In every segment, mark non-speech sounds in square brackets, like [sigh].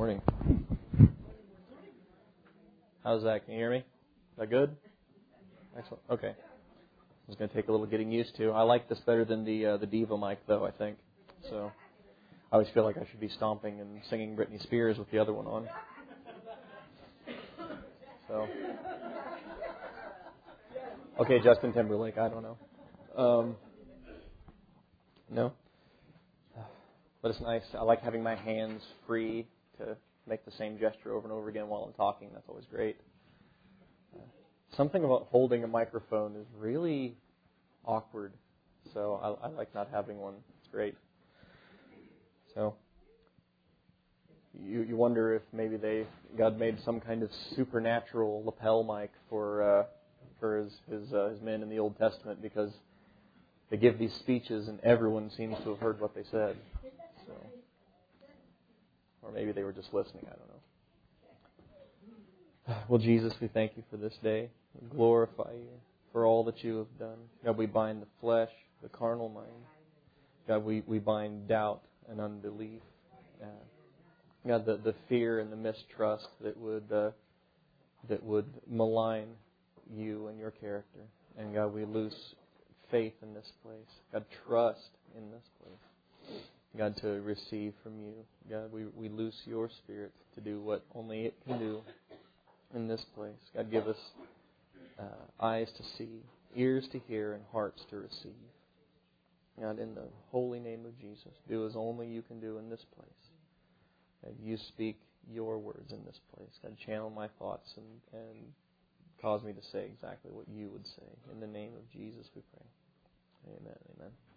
Morning. How's that? Can you hear me? Is that good? Excellent. Okay. It's going to take a little getting used to. I like this better than the uh, the Diva mic, though. I think so. I always feel like I should be stomping and singing Britney Spears with the other one on. So. Okay, Justin Timberlake. I don't know. Um, no. But it's nice. I like having my hands free to make the same gesture over and over again while I'm talking. That's always great. Uh, something about holding a microphone is really awkward, so I, I like not having one. It's great. So you you wonder if maybe they God made some kind of supernatural lapel mic for uh, for his his, uh, his men in the Old Testament because they give these speeches and everyone seems to have heard what they said. So, or maybe they were just listening. I don't know. Well, Jesus, we thank you for this day. We glorify you for all that you have done. God, we bind the flesh, the carnal mind. God, we, we bind doubt and unbelief. Uh, God, the, the fear and the mistrust that would uh, that would malign you and your character. And God, we lose faith in this place. God, trust in this place. God, to receive from you. God, we, we loose your spirit to do what only it can do in this place. God, give us uh, eyes to see, ears to hear, and hearts to receive. God, in the holy name of Jesus, do as only you can do in this place. God, you speak your words in this place. God, channel my thoughts and, and cause me to say exactly what you would say. In the name of Jesus, we pray. Amen. Amen.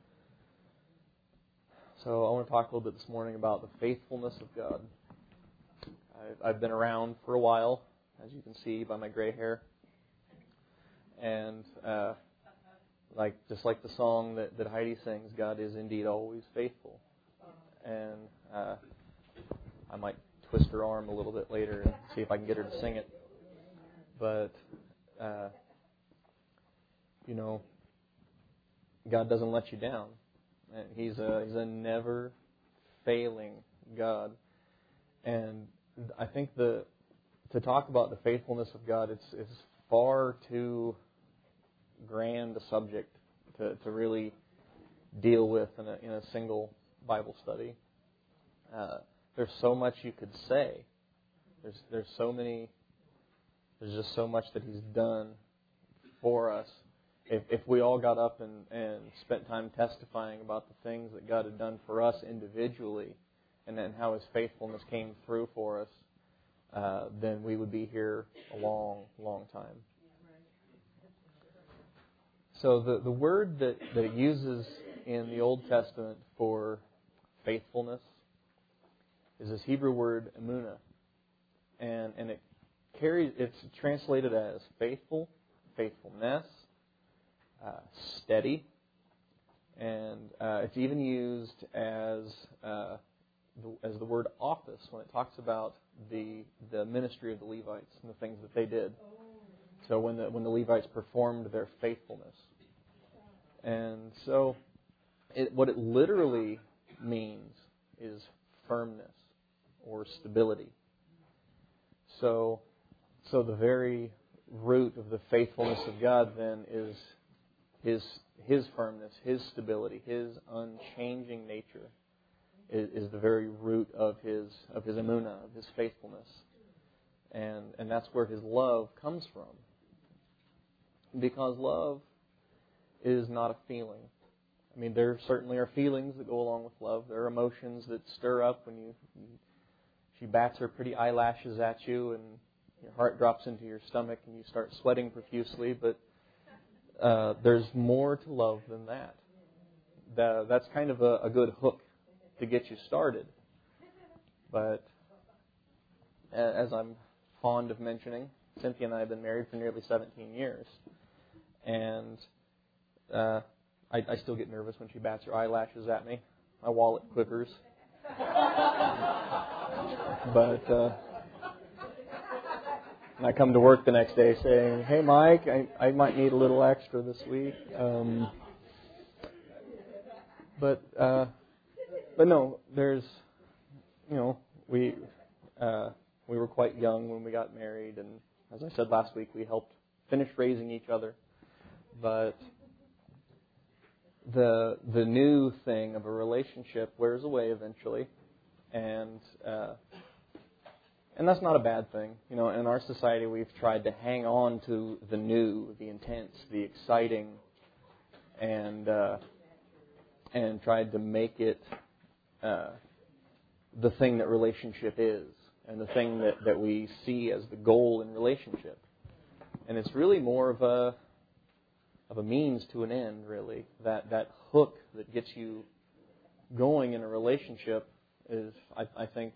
So I want to talk a little bit this morning about the faithfulness of God. I've, I've been around for a while, as you can see by my gray hair, and uh, like just like the song that, that Heidi sings, God is indeed always faithful. And uh, I might twist her arm a little bit later and see if I can get her to sing it. But uh, you know, God doesn't let you down. He's a he's a never failing God. And I think the to talk about the faithfulness of God, it's it's far too grand a subject to, to really deal with in a, in a single Bible study. Uh, there's so much you could say. There's there's so many. There's just so much that He's done for us if, if we all got up and, and spent time testifying about the things that God had done for us individually and then how His faithfulness came through for us, uh, then we would be here a long, long time. So the, the word that, that it uses in the Old Testament for faithfulness is this Hebrew word emunah. And, and it carries, it's translated as faithful, faithfulness, uh, steady, and uh, it's even used as uh, the, as the word office when it talks about the the ministry of the Levites and the things that they did. So when the when the Levites performed their faithfulness, and so it, what it literally means is firmness or stability. So so the very root of the faithfulness of God then is his, his firmness, His stability, His unchanging nature is, is the very root of His, of His emunah, of His faithfulness. And, and that's where His love comes from. Because love is not a feeling. I mean, there certainly are feelings that go along with love. There are emotions that stir up when you she bats her pretty eyelashes at you and your heart drops into your stomach and you start sweating profusely. But uh, there's more to love than that. The, that's kind of a, a good hook to get you started. But as I'm fond of mentioning, Cynthia and I have been married for nearly 17 years, and uh, I, I still get nervous when she bats her eyelashes at me. My wallet quivers. [laughs] but uh, and I come to work the next day saying, "Hey, Mike, I, I might need a little extra this week." Um, but uh, but no, there's you know we uh, we were quite young when we got married, and as I said last week, we helped finish raising each other. But the the new thing of a relationship wears away eventually, and uh, and that's not a bad thing. You know, in our society, we've tried to hang on to the new, the intense, the exciting, and uh, and tried to make it uh, the thing that relationship is, and the thing that, that we see as the goal in relationship. And it's really more of a of a means to an end, really. That that hook that gets you going in a relationship is, I, I think,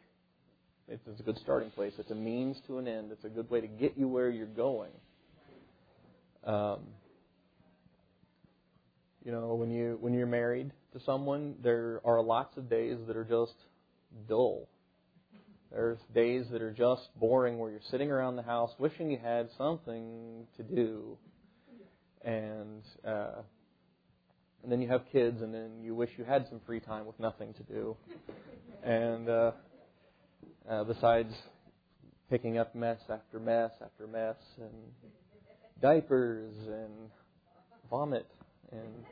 it's a good starting place. It's a means to an end. It's a good way to get you where you're going. Um, you know, when you when you're married to someone, there are lots of days that are just dull. There's days that are just boring where you're sitting around the house wishing you had something to do. And uh, and then you have kids, and then you wish you had some free time with nothing to do. And uh, uh, besides picking up mess after mess after mess, and diapers and vomit and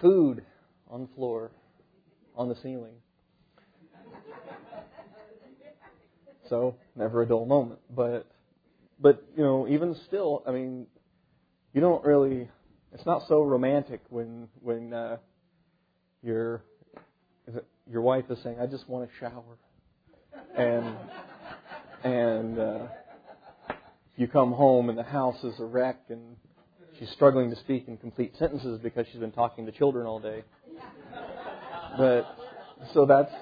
food on the floor, on the ceiling. So never a dull moment. But but you know, even still, I mean, you don't really. It's not so romantic when when uh, your your wife is saying, "I just want a shower," and and uh, you come home and the house is a wreck and she's struggling to speak in complete sentences because she's been talking to children all day. But so that's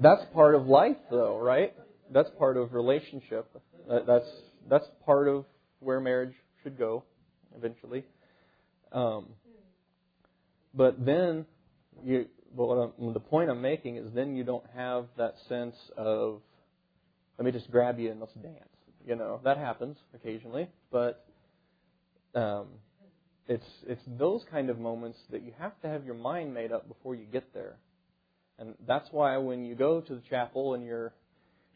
that's part of life, though, right? That's part of relationship. That's that's part of where marriage should go eventually. Um, but then you, well, the point I'm making is then you don't have that sense of let me just grab you and let's dance. You know that happens occasionally, but um, it's it's those kind of moments that you have to have your mind made up before you get there. And that's why when you go to the chapel and you're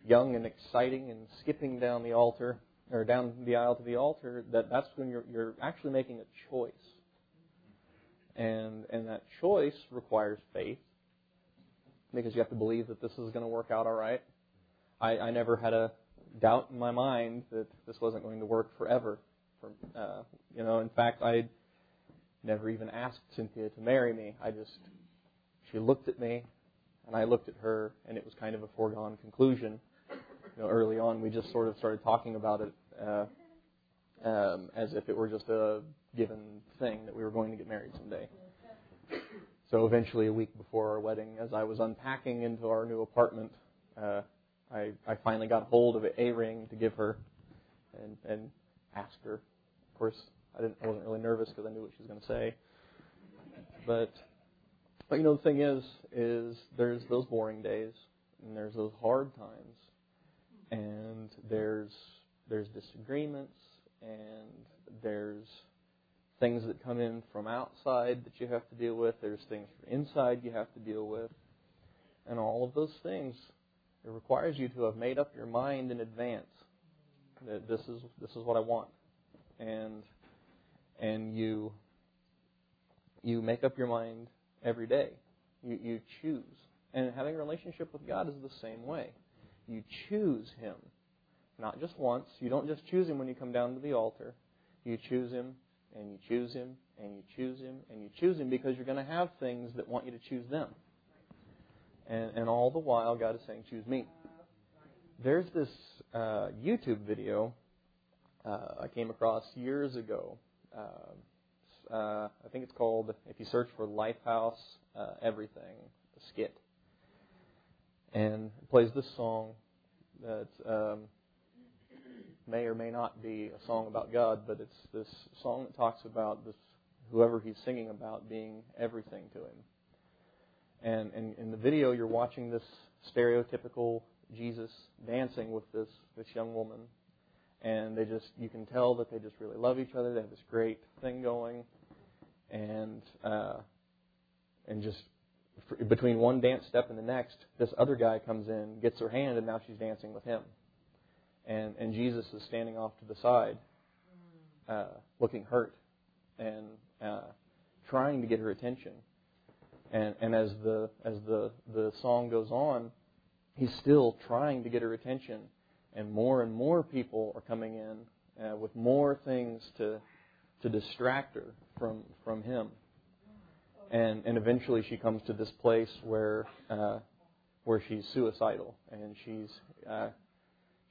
young and exciting and skipping down the altar or down the aisle to the altar, that that's when you're you're actually making a choice. And and that choice requires faith because you have to believe that this is going to work out all right. I, I never had a doubt in my mind that this wasn't going to work forever. For, uh, you know, in fact, I never even asked Cynthia to marry me. I just, she looked at me, and I looked at her, and it was kind of a foregone conclusion. You know, early on, we just sort of started talking about it uh, um, as if it were just a given thing that we were going to get married someday. So eventually, a week before our wedding, as I was unpacking into our new apartment, uh, I, I finally got hold of a ring to give her, and and asked her. Of course, I didn't. I wasn't really nervous because I knew what she was going to say. But, but you know, the thing is, is there's those boring days, and there's those hard times, and there's there's disagreements, and there's things that come in from outside that you have to deal with. There's things from inside you have to deal with, and all of those things. It requires you to have made up your mind in advance that this is this is what I want, and and you you make up your mind every day. You you choose. And having a relationship with God is the same way. You choose him. Not just once. You don't just choose him when you come down to the altar. You choose him and you choose him and you choose him and you choose him because you're going to have things that want you to choose them. And, and all the while, God is saying, choose me. There's this uh, YouTube video uh, I came across years ago uh, uh, I think it's called, if you search for Lifehouse uh, Everything, skit. And it plays this song that's. um, may or may not be a song about God, but it's this song that talks about this whoever he's singing about being everything to him. And, and in the video, you're watching this stereotypical Jesus dancing with this, this young woman and they just you can tell that they just really love each other. They have this great thing going, and uh, and just between one dance step and the next, this other guy comes in, gets her hand, and now she's dancing with him. And and Jesus is standing off to the side, uh, looking hurt, and uh, trying to get her attention. And and as the as the the song goes on, he's still trying to get her attention, and more and more people are coming in uh, with more things to to distract her from from him. And and eventually she comes to this place where uh, where she's suicidal and she's uh,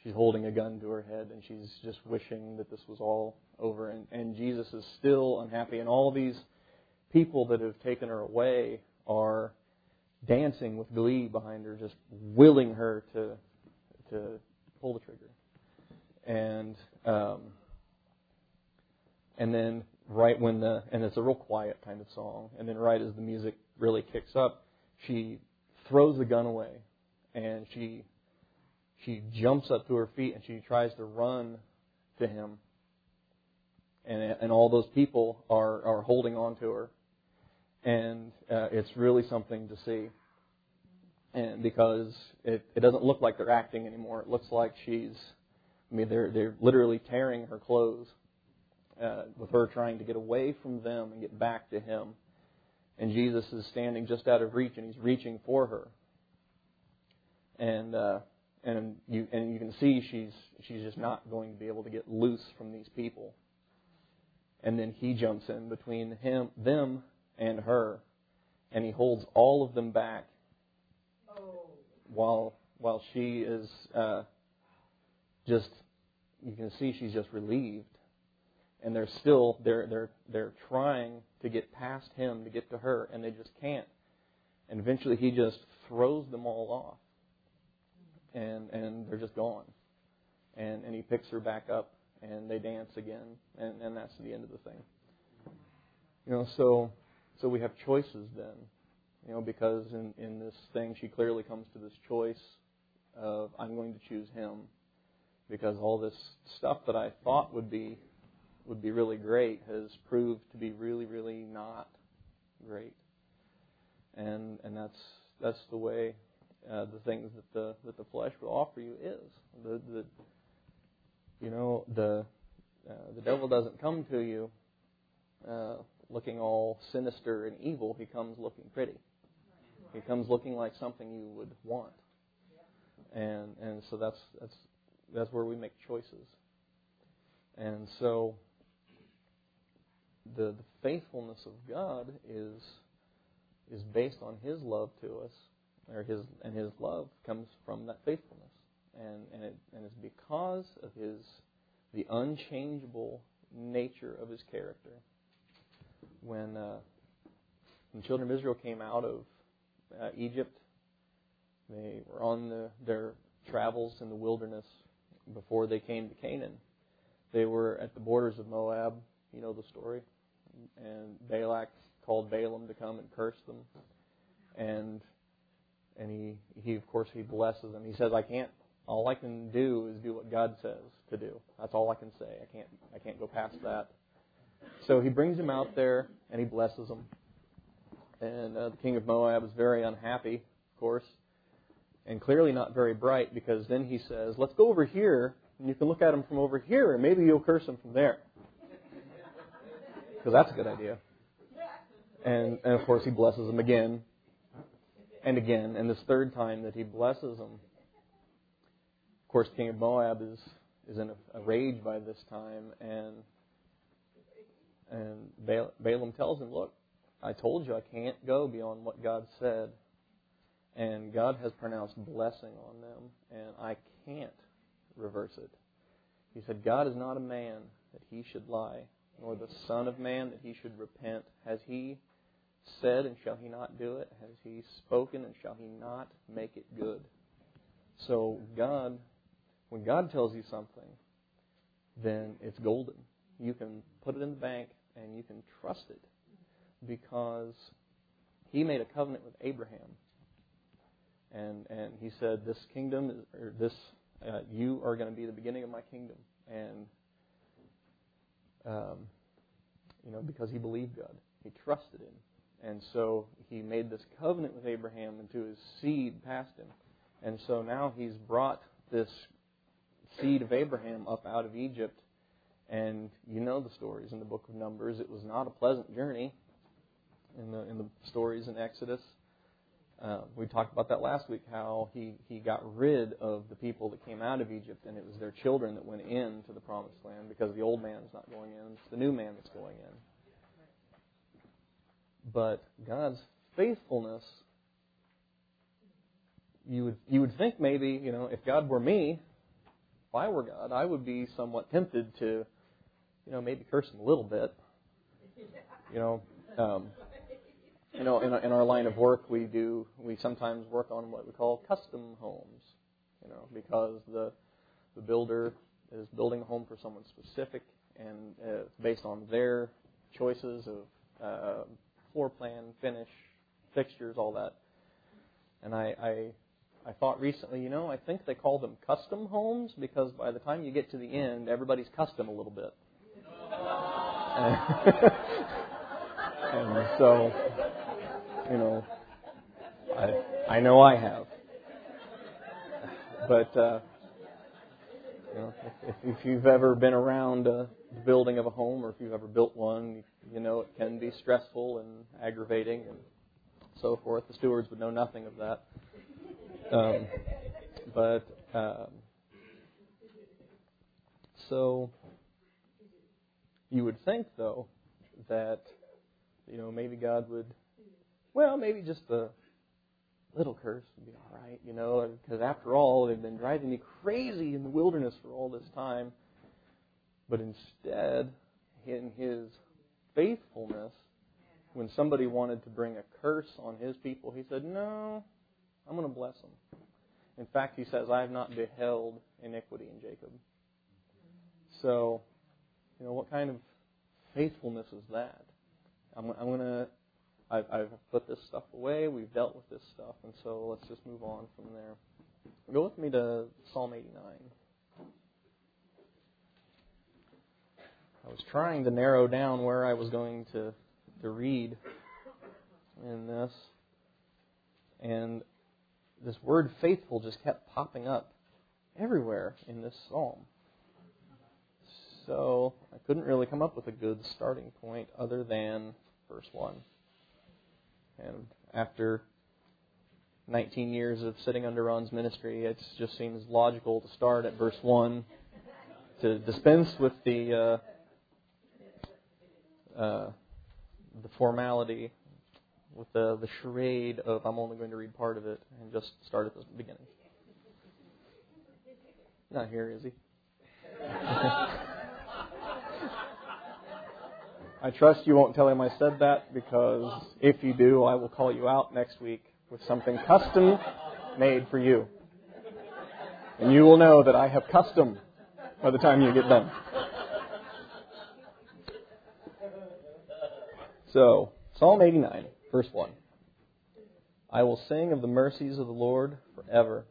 she's holding a gun to her head and she's just wishing that this was all over. And and Jesus is still unhappy. And all these people that have taken her away are dancing with glee behind her, just willing her to to pull the trigger. And um, and then right when the and it's a real quiet kind of song, and then right as the music really kicks up, she throws the gun away, and she she jumps up to her feet and she tries to run to him. And and all those people are are holding on to her, and uh, it's really something to see. And because it it doesn't look like they're acting anymore, it looks like she's. I mean, they're they're literally tearing her clothes uh, with her trying to get away from them and get back to Him. And Jesus is standing just out of reach, and He's reaching for her. And uh, and you and you can see she's she's just not going to be able to get loose from these people. And then He jumps in between him, them, and her, and He holds all of them back, while while she is uh, just you can see she's just relieved. And they're still they're they're they're trying to get past him to get to her and they just can't. And eventually he just throws them all off and and they're just gone. And and he picks her back up and they dance again. And and that's the end of the thing. You know so so we have choices then you know because in in this thing she clearly comes to this choice of I'm going to choose him because all this stuff that I thought would be would be really great has proved to be really, really not great. And and that's that's the way uh, the things that the that the flesh will offer you is. The the you know the uh, the devil doesn't come to you uh, looking all sinister and evil. He comes looking pretty. He comes looking like something you would want. And and so that's that's that's where we make choices. And so the, the faithfulness of God is is based on His love to us, or His and His love comes from that faithfulness, and and it and it's because of His the unchangeable nature of His character. When uh, when the children of Israel came out of uh, Egypt, they were on the, their travels in the wilderness before they came to Canaan. They were at the borders of Moab. You know the story and Balak called Balaam to come and curse them, and and he he of course he blesses them. He says, "I can't. All I can do is do what God says to do. That's all I can say. I can't I can't go past that." So he brings him out there and he blesses them. And uh, the king of Moab is very unhappy, of course, and clearly not very bright because then he says, "Let's go over here, and you can look at him from over here, and maybe you'll curse him from there." [laughs] because that's a good idea. And, and of course, he blesses them again and again. And this third time that he blesses them, of course, King of Moab is is in a, a rage by this time, and and Balaam tells him, "Look, I told you I can't go beyond what God said, and God has pronounced blessing on them, and I can't reverse it." He said, "God is not a man that he should lie, nor the Son of Man that he should repent. Has he said, and shall he not do it? Has he spoken, and shall he not make it good? So, God, when God tells you something, then it's golden. You can put it in the bank and you can trust it because he made a covenant with Abraham. And, and he said, This kingdom, or this, uh, you are going to be the beginning of my kingdom. And um, you know, because he believed God. He trusted him. And so he made this covenant with Abraham and to his seed past him. And so now he's brought this seed of Abraham up out of Egypt. And you know the stories in the book of Numbers. It was not a pleasant journey in the in the stories in Exodus. Uh, we talked about that last week, how he, he got rid of the people that came out of Egypt, and it was their children that went into the promised land because the old man is not going in, it's the new man that's going in. But God's faithfulness, you would, you would think maybe, you know, if God were me, if I were God, I would be somewhat tempted to, you know, maybe curse him a little bit. You know, um, you know, in, in our line of work, we do we sometimes work on what we call custom homes. You know, because the the builder is building a home for someone specific, and uh, based on their choices of uh, floor plan, finish, fixtures, all that. And I, I I thought recently, you know, I think they call them custom homes because by the time you get to the end, everybody's custom a little bit. [laughs] and so you know, I I know I have. But uh, you know, if, if you've ever been around uh, the building of a home, or if you've ever built one, you know it can be stressful and aggravating and so forth. The stewards would know nothing of that. Um, but um, so you would think, though, that you know maybe God would well, maybe just a little curse would be all right, you know, because after all, they've been driving me crazy in the wilderness for all this time. But instead, in his faithfulness, when somebody wanted to bring a curse on his people, he said, No, I'm going to bless them. In fact, he says, I have not beheld iniquity in Jacob. So, you know, what kind of faithfulness is that? I'm, I'm going to I've, I've put this stuff away. We've dealt with this stuff, and so let's just move on from there. Go with me to Psalm 89. I was trying to narrow down where I was going to to read in this, and this word "faithful" just kept popping up everywhere in this psalm. So I couldn't really come up with a good starting point other than verse one. And after 19 years of sitting under Ron's ministry, it just seems logical to start at verse 1 to dispense with the uh, uh, the formality, with the, the charade of I'm only going to read part of it, and just start at the beginning. Not here, is he? [laughs] I trust you won't tell him I said that because if you do, I will call you out next week with something custom made for you. And you will know that I have custom by the time you get done. So, Psalm 89, verse 1. I will sing of the mercies of the Lord forever,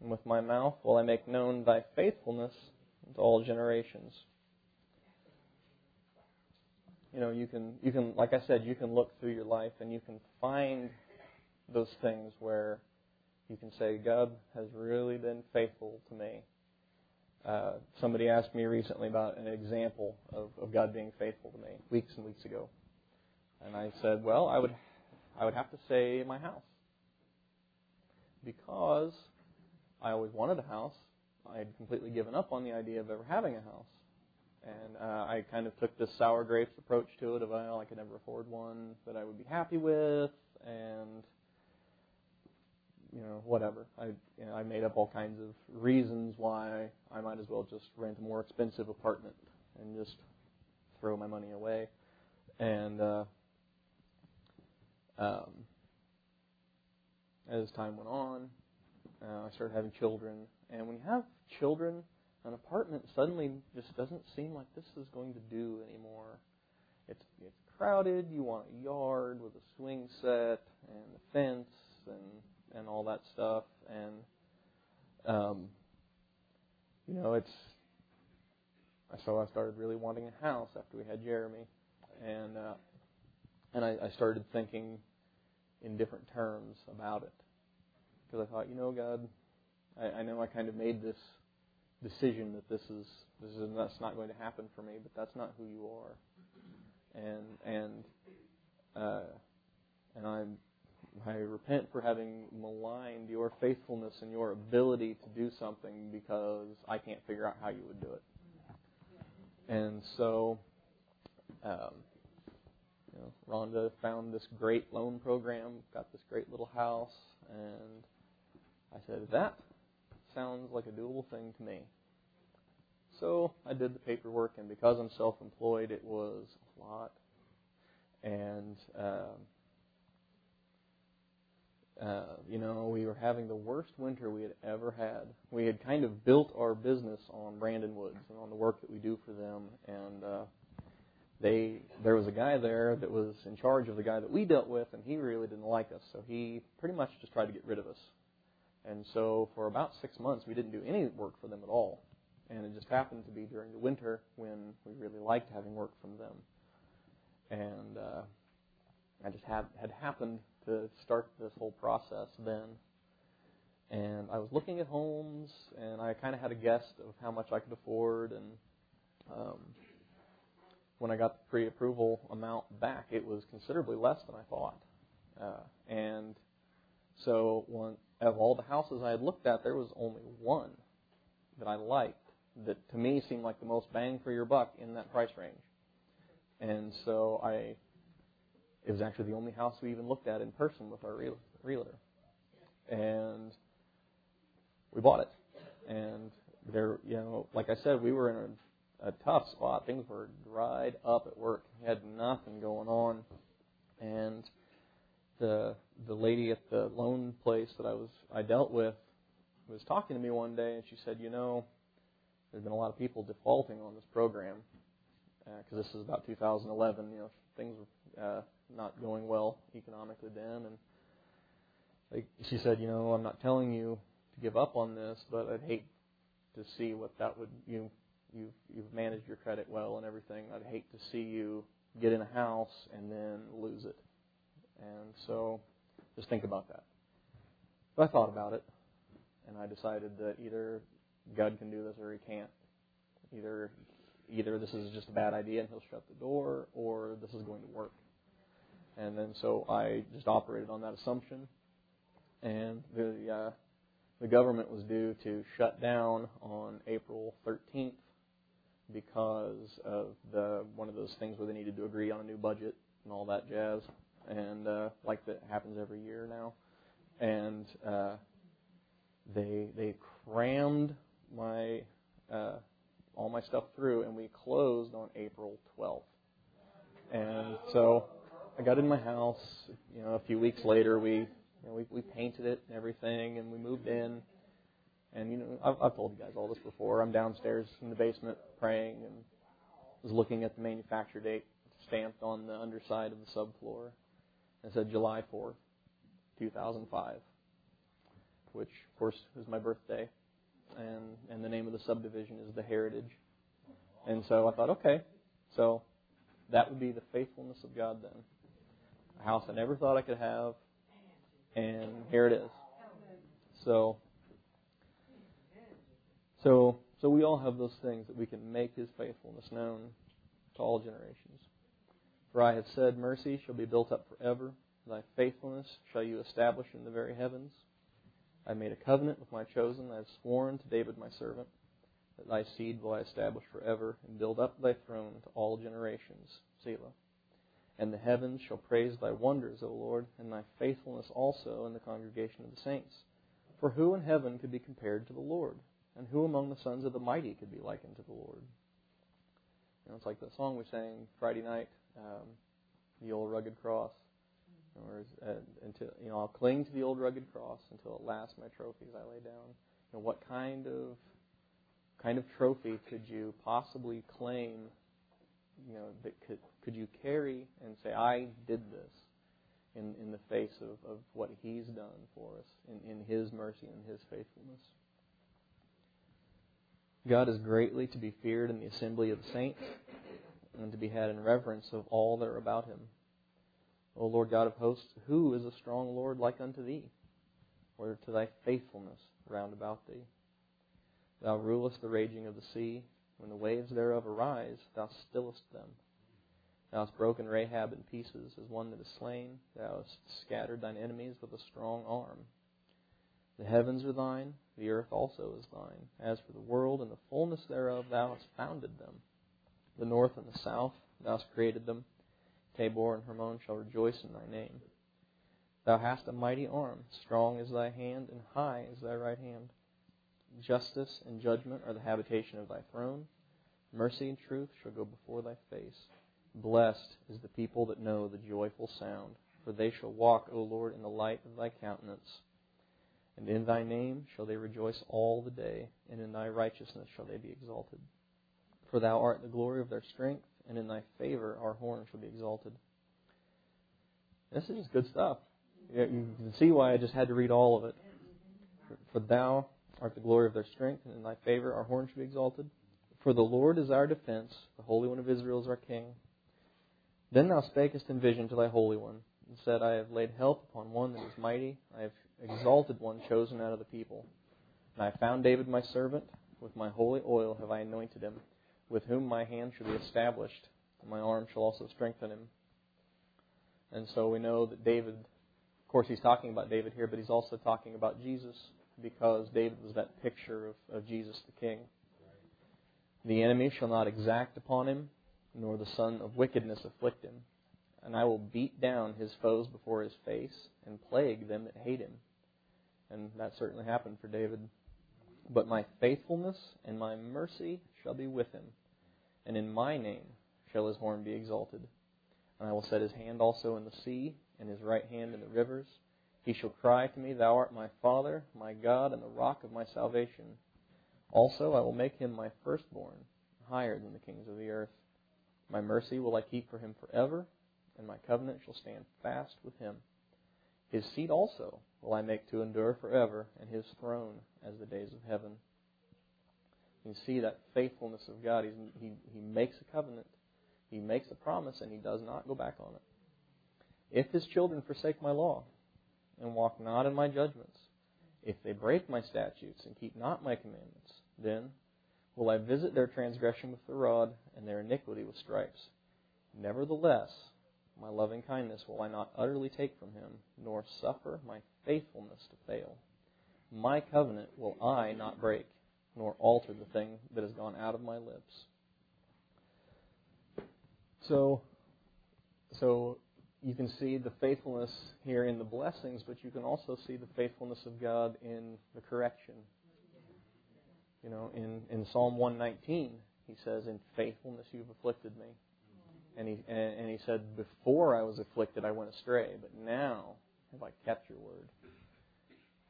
and with my mouth will I make known thy faithfulness to all generations you know, you can, you can, like I said, you can look through your life and you can find those things where you can say, God has really been faithful to me. Uh, somebody asked me recently about an example of, of God being faithful to me weeks and weeks ago, and I said, well, I would, I would have to say my house because I always wanted a house. I had completely given up on the idea of ever having a house. And uh, I kind of took this sour grapes approach to it of, well, I could never afford one that I would be happy with, and you know, whatever. I you know, I made up all kinds of reasons why I might as well just rent a more expensive apartment and just throw my money away. And uh, um, as time went on, uh, I started having children, and when you have children, an apartment suddenly just doesn't seem like this is going to do anymore. It's it's crowded. You want a yard with a swing set and a fence and and all that stuff. And um, you know, it's so I started really wanting a house after we had Jeremy, and uh, and I, I started thinking in different terms about it because I thought, you know, God, I, I know I kind of made this decision that this is this is that's not going to happen for me, but that's not who you are, and and uh, and I'm I repent for having maligned your faithfulness and your ability to do something because I can't figure out how you would do it. And so, um, you know, Rhonda found this great loan program, got this great little house, and I said, that sounds like a doable thing to me. So I did the paperwork, and because I'm self-employed, it was a lot. And um, uh, you know, we were having the worst winter we had ever had. We had kind of built our business on Brandon Woods and on the work that we do for them, and uh, they there was a guy there that was in charge of the guy that we dealt with, and he really didn't like us, so he pretty much just tried to get rid of us. And so for about six months, we didn't do any work for them at all. And it just happened to be during the winter when we really liked having work from them. And uh, I just had had happened to start this whole process then. And I was looking at homes, and I kind of had a guess of how much I could afford. And um, when I got the pre-approval amount back, it was considerably less than I thought. Uh, and so, one of all the houses I had looked at, there was only one that I liked that to me seemed like the most bang for your buck in that price range. And so I it was actually the only house we even looked at in person with our realtor. And we bought it. And there, you know, like I said, we were in a, a tough spot. Things were dried up at work. Had nothing going on. And the the lady at the loan place that I was I dealt with was talking to me one day, and she said, you know, there's been a lot of people defaulting on this program because uh, this is about 2011. You know, things were uh, not going well economically then, and like she said, you know, I'm not telling you to give up on this, but I'd hate to see what that would you you've you've managed your credit well and everything. I'd hate to see you get in a house and then lose it. And so, just think about that. But I thought about it, and I decided that either God can do this or He can't. Either either this is just a bad idea and He'll shut the door, or this is going to work. And then so I just operated on that assumption. And the uh, the government was due to shut down on April 13th because of the one of those things where they needed to agree on a new budget and all that jazz, and uh, like that happens every year now. And uh, they they crammed my uh, all my stuff through, and we closed on April 12th. And so I got in my house. You know, a few weeks later, we you know, we, we painted it and everything, and we moved in. And you know, I've, I've told you guys all this before. I'm downstairs in the basement praying and was looking at the manufacture date stamped on the underside of the subfloor. It said July 4th, 2005, which of course is my birthday, and and the name of the subdivision is the Heritage. And so I thought, okay, so that would be the faithfulness of God then a house I never thought I could have, and here it is. So, so, so we all have those things that we can make His faithfulness known to all generations. For I have said, Mercy shall be built up forever, thy faithfulness shall you establish in the very heavens. I made a covenant with my chosen, I have sworn to David my servant, that thy seed will I establish forever, and build up thy throne to all generations. Selah and the heavens shall praise thy wonders, O Lord, and thy faithfulness also in the congregation of the saints. For who in heaven could be compared to the Lord? And who among the sons of the mighty could be likened to the Lord? You know, it's like the song we sang Friday night, um, the old rugged cross. Or uh, until you know, I'll cling to the old rugged cross until at last my trophies I lay down. You know, what kind of kind of trophy could you possibly claim you know, that could could you carry and say, I did this in in the face of, of what He's done for us in, in His mercy and His faithfulness. God is greatly to be feared in the assembly of the saints and to be had in reverence of all that are about Him. O Lord God of hosts, who is a strong Lord like unto thee? Or to thy faithfulness round about thee? Thou rulest the raging of the sea. When the waves thereof arise, thou stillest them. Thou hast broken Rahab in pieces as one that is slain. Thou hast scattered thine enemies with a strong arm. The heavens are thine, the earth also is thine. As for the world and the fullness thereof, thou hast founded them. The north and the south, thou hast created them. Tabor and Hermon shall rejoice in thy name. Thou hast a mighty arm, strong is thy hand, and high is thy right hand. Justice and judgment are the habitation of thy throne. Mercy and truth shall go before thy face. Blessed is the people that know the joyful sound, for they shall walk, O Lord, in the light of thy countenance. And in thy name shall they rejoice all the day, and in thy righteousness shall they be exalted. For thou art the glory of their strength, and in thy favor our horn shall be exalted. This is just good stuff. You can see why I just had to read all of it. For thou art the glory of their strength, and in thy favor our horn shall be exalted. For the Lord is our defense, the Holy One of Israel is our King. Then thou spakest in vision to thy Holy One, and said, I have laid help upon one that is mighty, I have exalted one chosen out of the people. And I found David my servant, with my holy oil have I anointed him, with whom my hand shall be established, and my arm shall also strengthen him. And so we know that David, of course, he's talking about David here, but he's also talking about Jesus, because David was that picture of, of Jesus the King. The enemy shall not exact upon him, nor the son of wickedness afflict him. And I will beat down his foes before his face, and plague them that hate him. And that certainly happened for David. But my faithfulness and my mercy shall be with him, and in my name shall his horn be exalted. And I will set his hand also in the sea, and his right hand in the rivers. He shall cry to me, Thou art my Father, my God, and the rock of my salvation. Also I will make him my firstborn, higher than the kings of the earth. My mercy will I keep for him forever, and my covenant shall stand fast with him. His seed also will I make to endure forever, and his throne as the days of heaven. You see that faithfulness of God. He, he makes a covenant, he makes a promise, and he does not go back on it. If his children forsake my law, and walk not in my judgments, if they break my statutes and keep not my commandments, then will I visit their transgression with the rod, and their iniquity with stripes. Nevertheless, my loving kindness will I not utterly take from him, nor suffer my faithfulness to fail. My covenant will I not break, nor alter the thing that has gone out of my lips. So, so you can see the faithfulness here in the blessings, but you can also see the faithfulness of God in the correction. You know, in, in Psalm 119, he says, In faithfulness you've afflicted me. And he, and, he said, Before I was afflicted, I went astray, but now have I kept your word.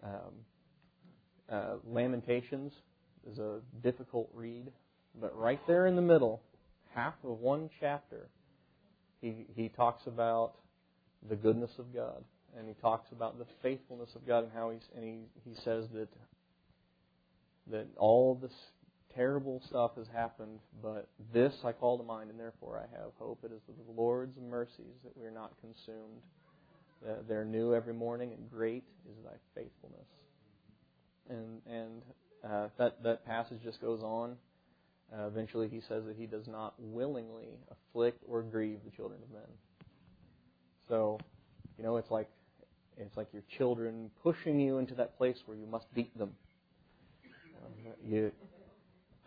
Um, uh, Lamentations is a difficult read, but right there in the middle, half of one chapter, he, he talks about the goodness of God, and he talks about the faithfulness of God, and how and he, he says that that all this terrible stuff has happened, but this I call to mind, and therefore I have hope. It is the Lord's mercies that we are not consumed. They're new every morning, and great is thy faithfulness. And and uh, that that passage just goes on. Uh, eventually, he says that he does not willingly afflict or grieve the children of men. So, you know, it's like it's like your children pushing you into that place where you must beat them. Um, you,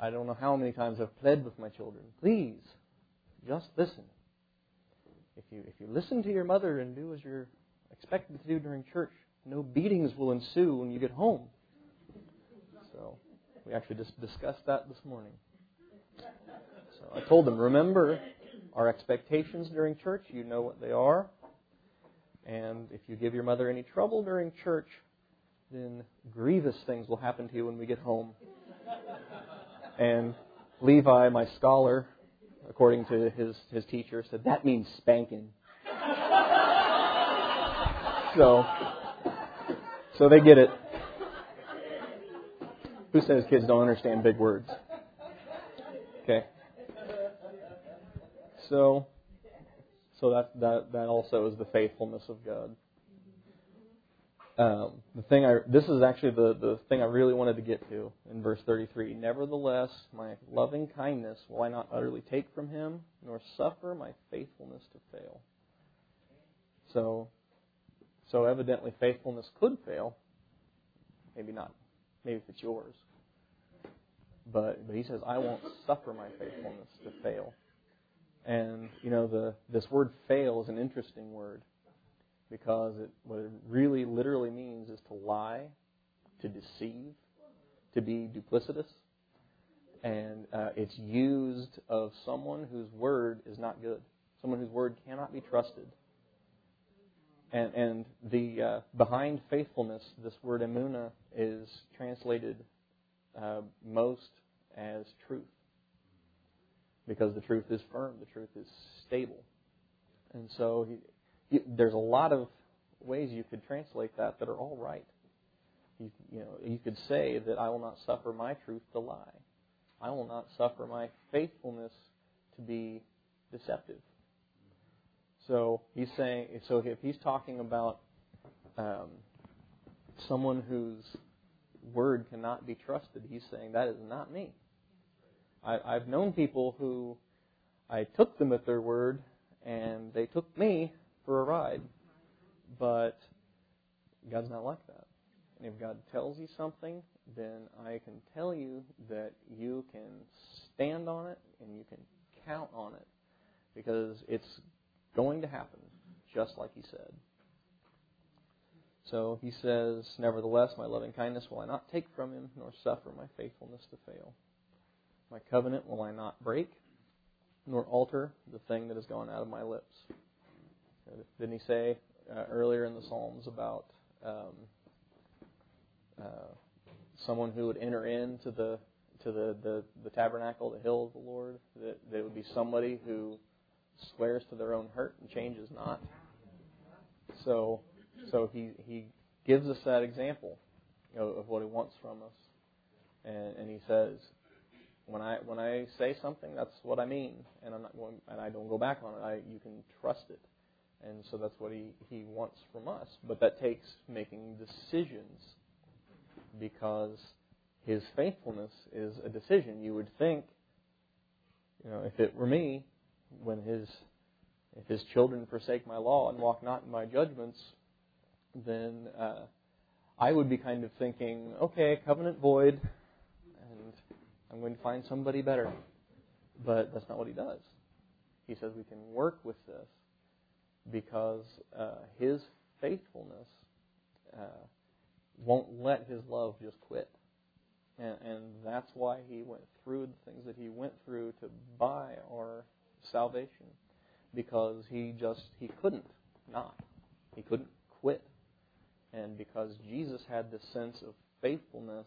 I don't know how many times I've pled with my children, please, just listen. If you if you listen to your mother and do as you're expected to do during church, no beatings will ensue when you get home. So we actually just discussed that this morning. So I told them, remember our expectations during church, you know what they are. And if you give your mother any trouble during church, then grievous things will happen to you when we get home. And Levi, my scholar, according to his, his teacher, said that means spanking. [laughs] so, so they get it. Who says kids don't understand big words? Okay. So, so that that that also is the faithfulness of God. Um, the thing I this is actually the the thing I really wanted to get to in verse 33. Nevertheless, my loving kindness will I not utterly take from him, nor suffer my faithfulness to fail. So, so evidently faithfulness could fail. Maybe not. Maybe if it's yours. But but he says I won't suffer my faithfulness to fail. And you know the this word fail is an interesting word because it, what it really literally means is to lie, to deceive, to be duplicitous. And uh, it's used of someone whose word is not good, someone whose word cannot be trusted. And, and the uh, behind faithfulness, this word emuna is translated uh, most as truth, because the truth is firm, the truth is stable, and so he, there's a lot of ways you could translate that that are all right. You, you know, you could say that I will not suffer my truth to lie. I will not suffer my faithfulness to be deceptive. So he's saying, so if he's talking about um, someone whose word cannot be trusted, he's saying that is not me. I, I've known people who I took them at their word, and they took me for a ride. But God's not like that. And if God tells you something, then I can tell you that you can stand on it and you can count on it because it's going to happen just like He said. So he says, Nevertheless, my loving kindness will I not take from him, nor suffer my faithfulness to fail. My covenant will I not break, nor alter the thing that has gone out of my lips. Didn't he say uh, earlier in the Psalms about um, uh, someone who would enter into the to the, the, the tabernacle, the hill of the Lord? That, that it would be somebody who swears to their own hurt and changes not. So, so he he gives us that example of, of what he wants from us, and, and he says, when I when I say something, that's what I mean, and I'm not going, and I don't go back on it. I you can trust it. And so that's what he, he wants from us. But that takes making decisions because his faithfulness is a decision. You would think, you know, if it were me, when his if his children forsake my law and walk not in my judgments, then uh, I would be kind of thinking, okay, covenant void, and I'm going to find somebody better. But that's not what he does. He says we can work with this because uh, his faithfulness uh, won't let his love just quit. And, and that's why he went through the things that he went through to buy our salvation. Because he just, he couldn't not. He couldn't quit. And because Jesus had this sense of faithfulness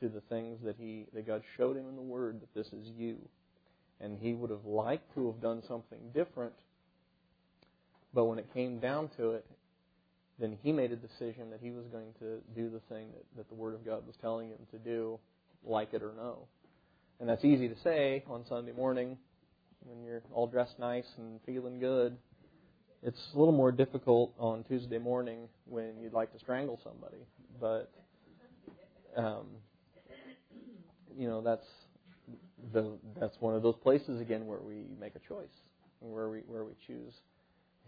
to the things that he that God showed him in the Word that this is you. And he would have liked to have done something different but when it came down to it, then he made a decision that he was going to do the thing that, that the Word of God was telling him to do, like it or no. And that's easy to say on Sunday morning when you're all dressed nice and feeling good. It's a little more difficult on Tuesday morning when you'd like to strangle somebody. But, um, you know, that's the, that's one of those places again where we make a choice, where we where we choose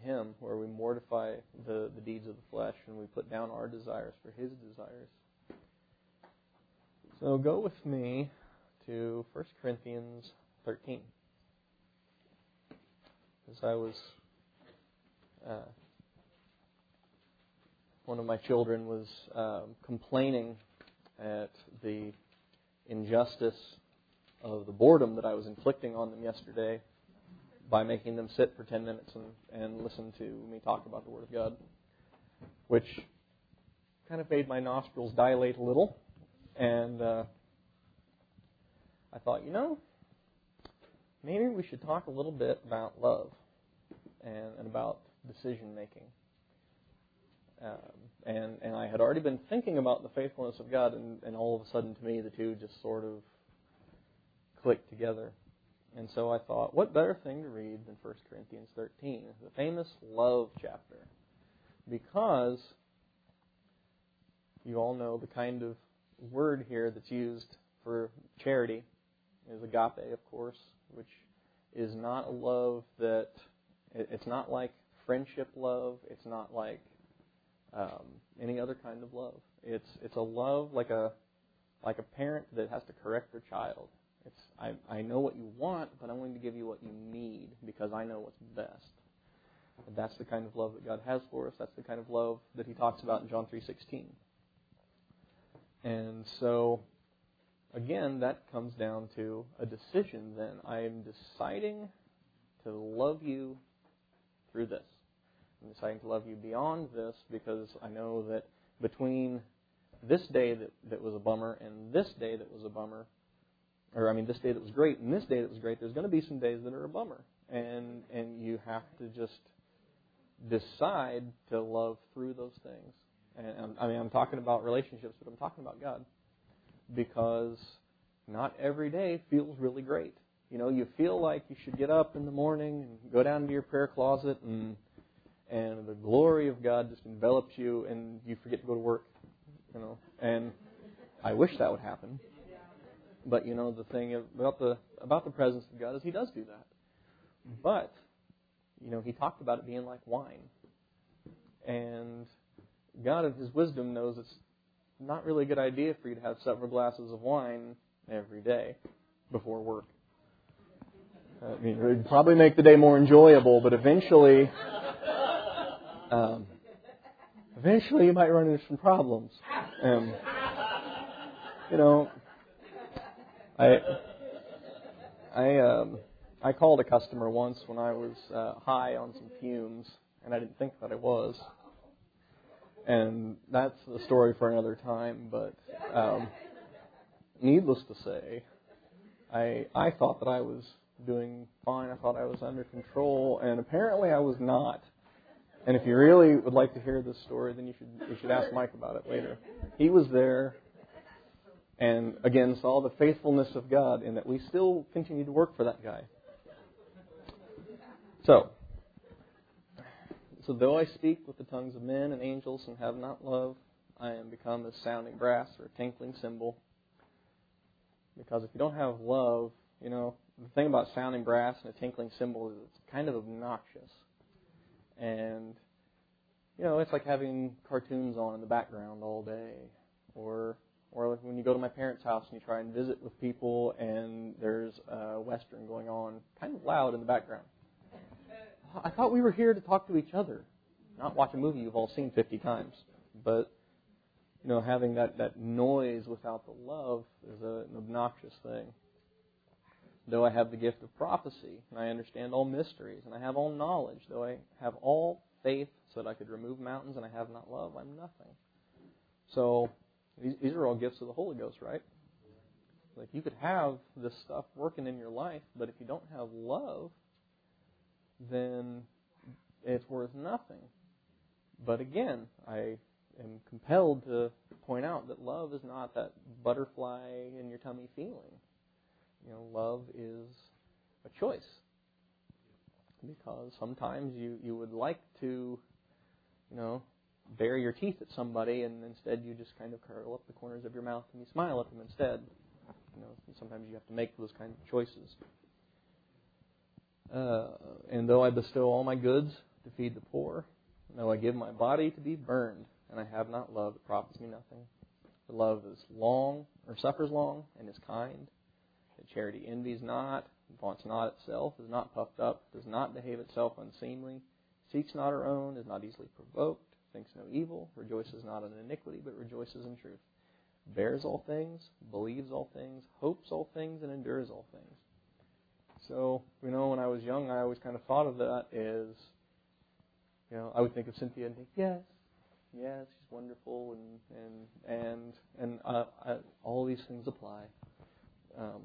him, where we mortify the, the deeds of the flesh and we put down our desires for His desires. So go with me to 1 Corinthians 13. As I was, uh, one of my children was um, complaining at the injustice of the boredom that I was inflicting on them yesterday by making them sit for 10 minutes and, and listen to me talk about the Word of God, which kind of made my nostrils dilate a little. And uh, I thought, you know, maybe we should talk a little bit about love and, and about decision making. Um, and and I had already been thinking about the faithfulness of God, and, and all of a sudden, to me, the two just sort of clicked together. And so I thought, what better thing to read than 1 Corinthians 13, the famous love chapter? Because you all know the kind of word here that's used for charity is agape, of course, which is not a love that it's not like friendship love. It's not like um, any other kind of love. It's it's a love like a like a parent that has to correct their child. It's I I know what you want, but I'm going to give you what you need because I know what's best. And that's the kind of love that God has for us. That's the kind of love that He talks about in John three sixteen. And so, again, that comes down to a decision. Then I am deciding to love you through this. I'm deciding to love you beyond this because I know that between this day that, that was a bummer and this day that was a bummer, or I mean this day that was great and this day that was great, there's going to be some days that are a bummer, and and you have to just decide to love through those things. And I mean I'm talking about relationships, but I'm talking about God because not every day feels really great. You know, you feel like you should get up in the morning and go down to your prayer closet and and the glory of God just envelops you and you forget to go to work. You know, and I wish that would happen. But you know, the thing about the about the presence of God is He does do that. But you know, He talked about it being like wine, and God, in His wisdom, knows it's not really a good idea for you to have several glasses of wine every day before work. I mean, it would probably make the day more enjoyable, but eventually, um, eventually you might run into some problems. Um, you know, I I um, I called a customer once when I was uh, high on some fumes, and I didn't think that I was. And that's the story for another time. But um, needless to say, I I thought that I was doing fine. I thought I was under control, and apparently I was not. And if you really would like to hear this story, then you should you should ask Mike about it later. He was there, and again saw the faithfulness of God in that we still continue to work for that guy. So, so though I speak with the tongues of men and angels and have not love, I am become a sounding brass or a tinkling cymbal. Because if you don't have love, you know, the thing about sounding brass and a tinkling cymbal is it's kind of obnoxious. And, you know, it's like having cartoons on in the background all day. Or, or when you go to my parents' house and you try and visit with people and there's a Western going on kind of loud in the background. I thought we were here to talk to each other, not watch a movie you've all seen 50 times. But, you know, having that, that noise without the love is a, an obnoxious thing. Though I have the gift of prophecy, and I understand all mysteries, and I have all knowledge, though I have all faith so that I could remove mountains, and I have not love, I'm nothing. So, these, are all gifts of the Holy Ghost, right? Like, you could have this stuff working in your life, but if you don't have love, then it's worth nothing. But again, I am compelled to point out that love is not that butterfly in your tummy feeling. You know, love is a choice. Because sometimes you, you would like to, you know, bare your teeth at somebody and instead you just kind of curl up the corners of your mouth and you smile at them instead. You know, sometimes you have to make those kind of choices. Uh, and though I bestow all my goods to feed the poor, though I give my body to be burned, and I have not love, it profits me nothing. The love is long, or suffers long, and is kind. That charity envies not, vaunts not itself, is not puffed up, does not behave itself unseemly, seeks not her own, is not easily provoked, thinks no evil, rejoices not in iniquity, but rejoices in truth, bears all things, believes all things, hopes all things, and endures all things. So, you know, when I was young, I always kind of thought of that as, you know, I would think of Cynthia and think, yes, yes, she's wonderful, and and and and uh, I, all these things apply um,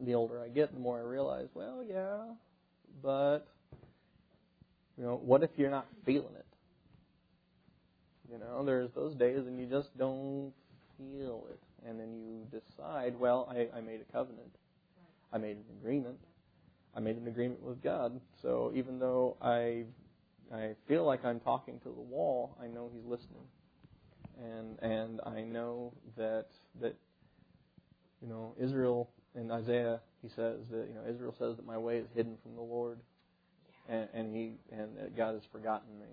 the older I get, the more I realize, well, yeah, but you know, what if you're not feeling it? You know, there's those days and you just don't feel it, and then you decide, well, I, I made a covenant, I made an agreement, I made an agreement with God. So even though I I feel like I'm talking to the wall, I know He's listening, and and I know that that you know Israel in Isaiah he says that you know Israel says that my way is hidden from the Lord, and, and he and that God has forgotten me.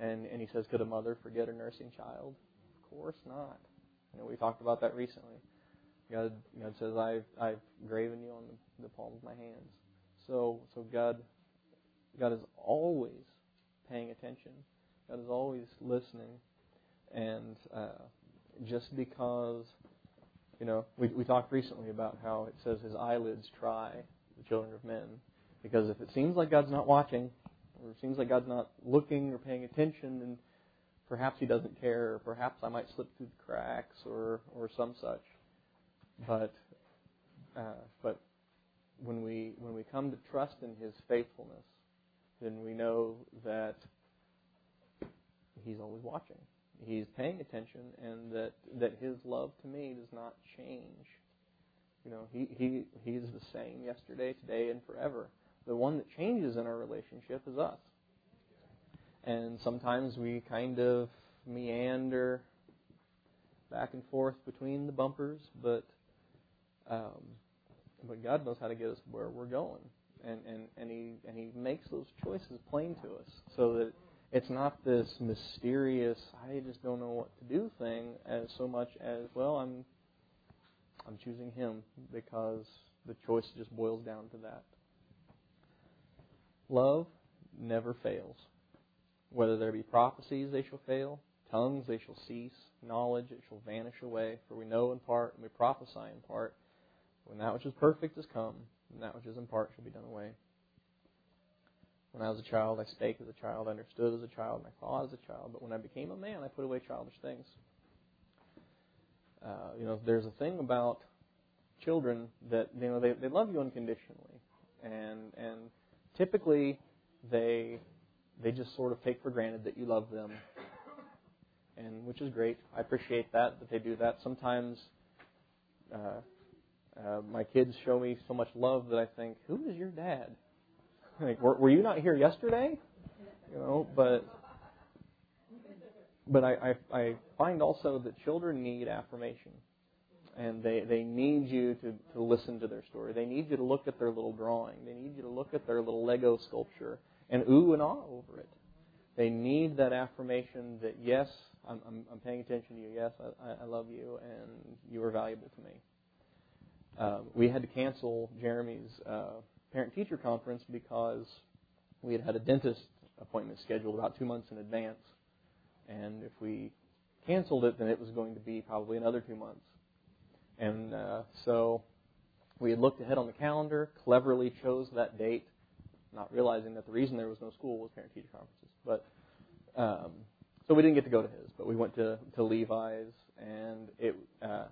And and he says, could a mother forget her nursing child? Of course not. You know we talked about that recently. God God says I've I've graven you on the, the palm of my hands. So so God God is always paying attention. God is always listening, and uh, just because you know, we, we talked recently about how it says his eyelids try the children of men. Because if it seems like God's not watching, or it seems like God's not looking or paying attention, and perhaps he doesn't care, or perhaps I might slip through the cracks, or, or some such. But, uh, but when we, when we come to trust in his faithfulness, then we know that he's always watching he's paying attention and that that his love to me does not change. You know, he he he's the same yesterday, today, and forever. The one that changes in our relationship is us. And sometimes we kind of meander back and forth between the bumpers, but um, but God knows how to get us where we're going, and and and he and he makes those choices plain to us so that it's not this mysterious I just don't know what to do thing as so much as well I'm I'm choosing him because the choice just boils down to that. Love never fails. Whether there be prophecies, they shall fail. Tongues, they shall cease. Knowledge, it shall vanish away. For we know in part, and we prophesy in part. When that which is perfect is come, and that which is in part shall be done away. When I was a child, I spake as a child, I understood as a child, and I thought as a child. But when I became a man, I put away childish things. Uh, you know, there's a thing about children that you know they they love you unconditionally, and and typically they they just sort of take for granted that you love them, and which is great. I appreciate that that they do that. Sometimes. Uh, uh, my kids show me so much love that I think, who is your dad? [laughs] Like, were, were you not here yesterday? You know, but but I, I, I find also that children need affirmation, and they they need you to to listen to their story. They need you to look at their little drawing. They need you to look at their little Lego sculpture and ooh and ah over it. They need that affirmation that yes, I'm I'm, I'm paying attention to you. Yes, I, I love you, and you are valuable to me. Uh, we had to cancel Jeremy's. Uh, parent teacher conference because we had had a dentist appointment scheduled about two months in advance. And if we canceled it, then it was going to be probably another two months. And uh, so we had looked ahead on the calendar, cleverly chose that date, not realizing that the reason there was no school was parent teacher conferences. But um, so we didn't get to go to his, but we went to, to Levi's, and it uh,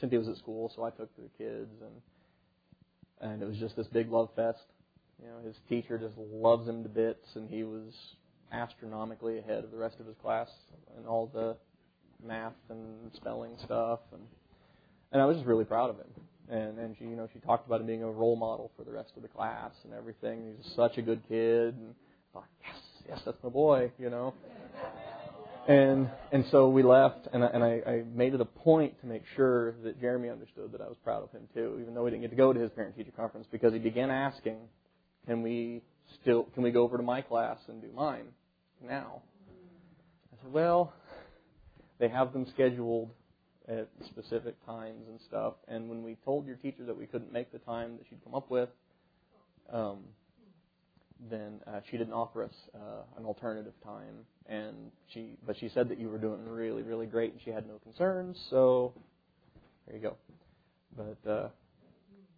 Cynthia was at school, so I took the kids, and and it was just this big love fest. You know, his teacher just loves him to bits, and he was astronomically ahead of the rest of his class in all the math and spelling stuff, and and I was just really proud of him. And and she, you know, she talked about him being a role model for the rest of the class and everything. He's such a good kid, and I thought, yes, yes, that's my boy, you know. And and so we left, and I, and I, I made it a point to make sure that Jeremy understood that I was proud of him too, even though we didn't get to go to his parent teacher conference because he began asking, "Can we still can we go over to my class and do mine now?" I said, "Well, they have them scheduled at specific times and stuff, and when we told your teacher that we couldn't make the time that she'd come up with." Um, then uh, she didn't offer us uh, an alternative time, and she but she said that you were doing really really great, and she had no concerns. So there you go. But uh,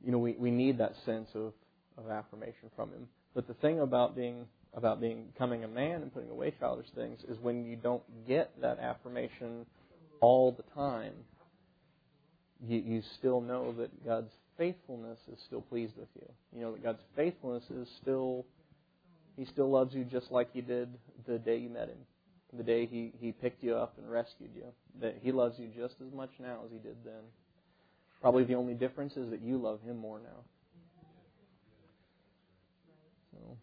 you know we we need that sense of of affirmation from him. But the thing about being about being becoming a man and putting away childish things is when you don't get that affirmation all the time, you, you still know that God's faithfulness is still pleased with you. You know that God's faithfulness is still he still loves you just like he did the day you met him, the day he, he picked you up and rescued you. That he loves you just as much now as he did then. Probably the only difference is that you love him more now. So,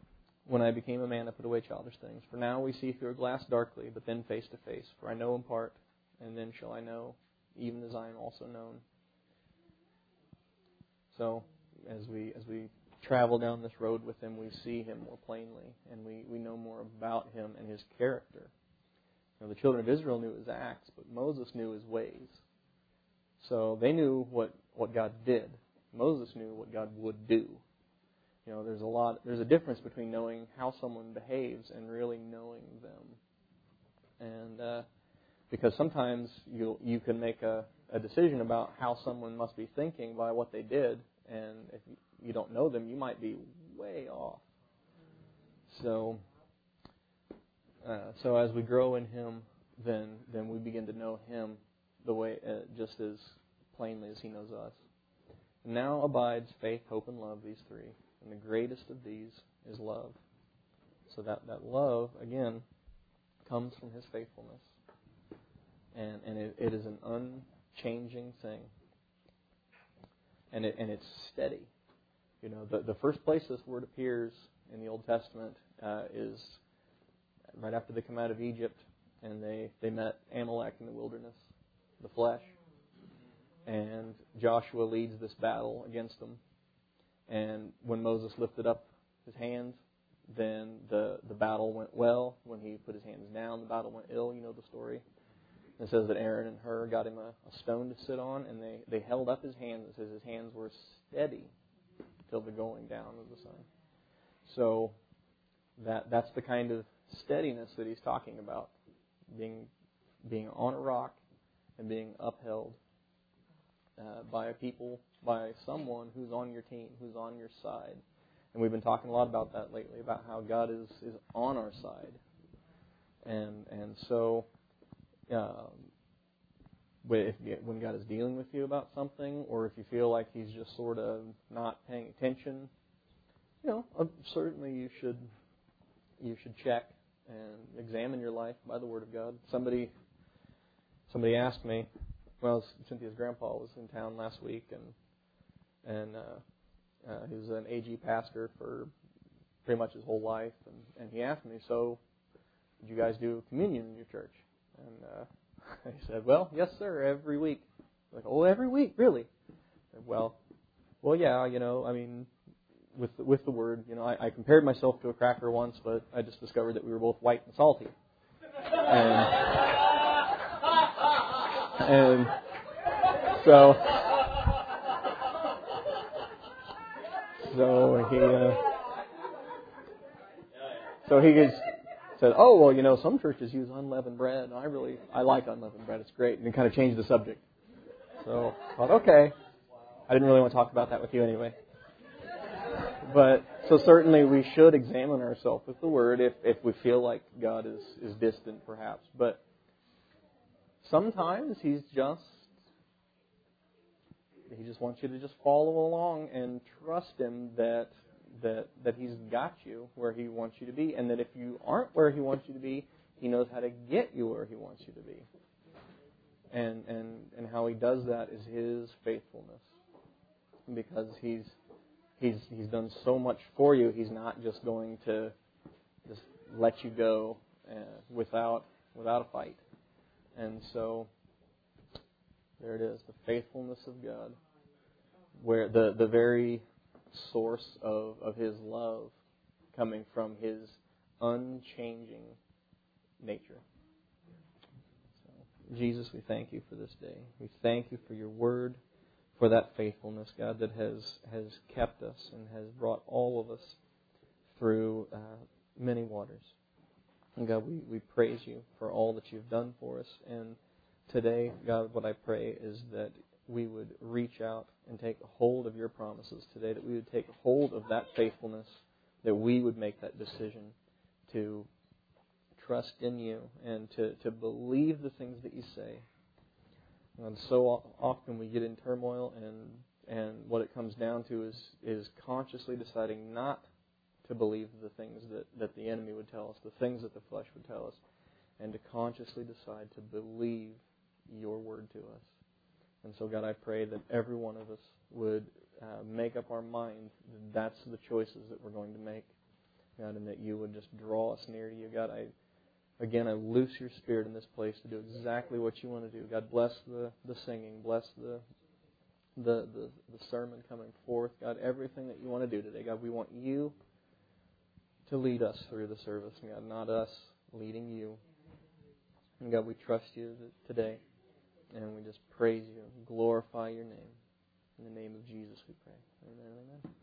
when I became a man, I put away childish things. For now we see through a glass darkly, but then face to face. For I know in part, and then shall I know, even as I am also known. So, as we as we travel down this road with him, we see him more plainly, and we, we know more about him and his character. You know, the children of Israel knew his acts, but Moses knew his ways. So they knew what, what God did. Moses knew what God would do. You know, there's a lot there's a difference between knowing how someone behaves and really knowing them. And uh, because sometimes you you can make a, a decision about how someone must be thinking by what they did, and if you don't know them, you might be way off. So, uh, so as we grow in Him, then then we begin to know Him the way uh, just as plainly as He knows us. Now abides faith, hope, and love. These three, and the greatest of these is love. So that that love again comes from His faithfulness, and and it, it is an unchanging thing, and it and it's steady. You know, the, the first place this word appears in the Old Testament uh, is right after they come out of Egypt and they, they met Amalek in the wilderness, the flesh. And Joshua leads this battle against them. And when Moses lifted up his hands, then the, the battle went well. When he put his hands down, the battle went ill. You know the story. It says that Aaron and Hur got him a, a stone to sit on, and they, they held up his hands. It says his hands were steady till the going down of the sun. So that that's the kind of steadiness that he's talking about, being being on a rock and being upheld uh, by a people, by someone who's on your team, who's on your side. And we've been talking a lot about that lately, about how God is is on our side, and and so. Um, if, when God is dealing with you about something, or if you feel like He's just sort of not paying attention, you know, uh, certainly you should you should check and examine your life by the Word of God. Somebody somebody asked me, well, Cynthia's grandpa was in town last week, and and uh, uh, he was an AG pastor for pretty much his whole life, and and he asked me, so, did you guys do communion in your church? And uh, [laughs] I said, Well, yes, sir, every week. Like, oh, every week, really? Said, well, well, yeah, you know, I mean, with with the word, you know, I, I compared myself to a cracker once, but I just discovered that we were both white and salty. And, and so, so he, uh, so he gets said, "Oh well, you know, some churches use unleavened bread, I really I like unleavened bread. It's great." And kind of changed the subject. So I thought, okay, I didn't really want to talk about that with you anyway. But so certainly we should examine ourselves with the Word if if we feel like God is is distant, perhaps. But sometimes He's just He just wants you to just follow along and trust Him that that that He's got you where He wants you to be, and that if you aren't where He wants you to be, He knows how to get you where He wants you to be. And and and how He does that is His faithfulness, because He's He's He's done so much for you. He's not just going to just let you go uh, without without a fight. And so there it is, the faithfulness of God, where the the very source of, of His love coming from His unchanging nature. So, Jesus, we thank you for this day. We thank you for your word, for that faithfulness, God, that has, has kept us and has brought all of us through uh, many waters. And God, we, we praise you for all that you've done for us. And today, God, what I pray is that we would reach out and take hold of your promises today, that we would take hold of that faithfulness, that we would make that decision to trust in you and to, to believe the things that you say. And so often we get in turmoil, and, and what it comes down to is, is consciously deciding not to believe the things that, that the enemy would tell us, the things that the flesh would tell us, and to consciously decide to believe your word to us. And so, God, I pray that every one of us would uh, make up our mind that that's the choices that we're going to make. God, and that you would just draw us near to you. God, I again I loose your spirit in this place to do exactly what you want to do. God bless the, the singing, bless the the, the the sermon coming forth. God, everything that you want to do today. God, we want you to lead us through the service, God, not us leading you. And God, we trust you today. And we just praise you, glorify your name. In the name of Jesus we pray. Amen. Amen.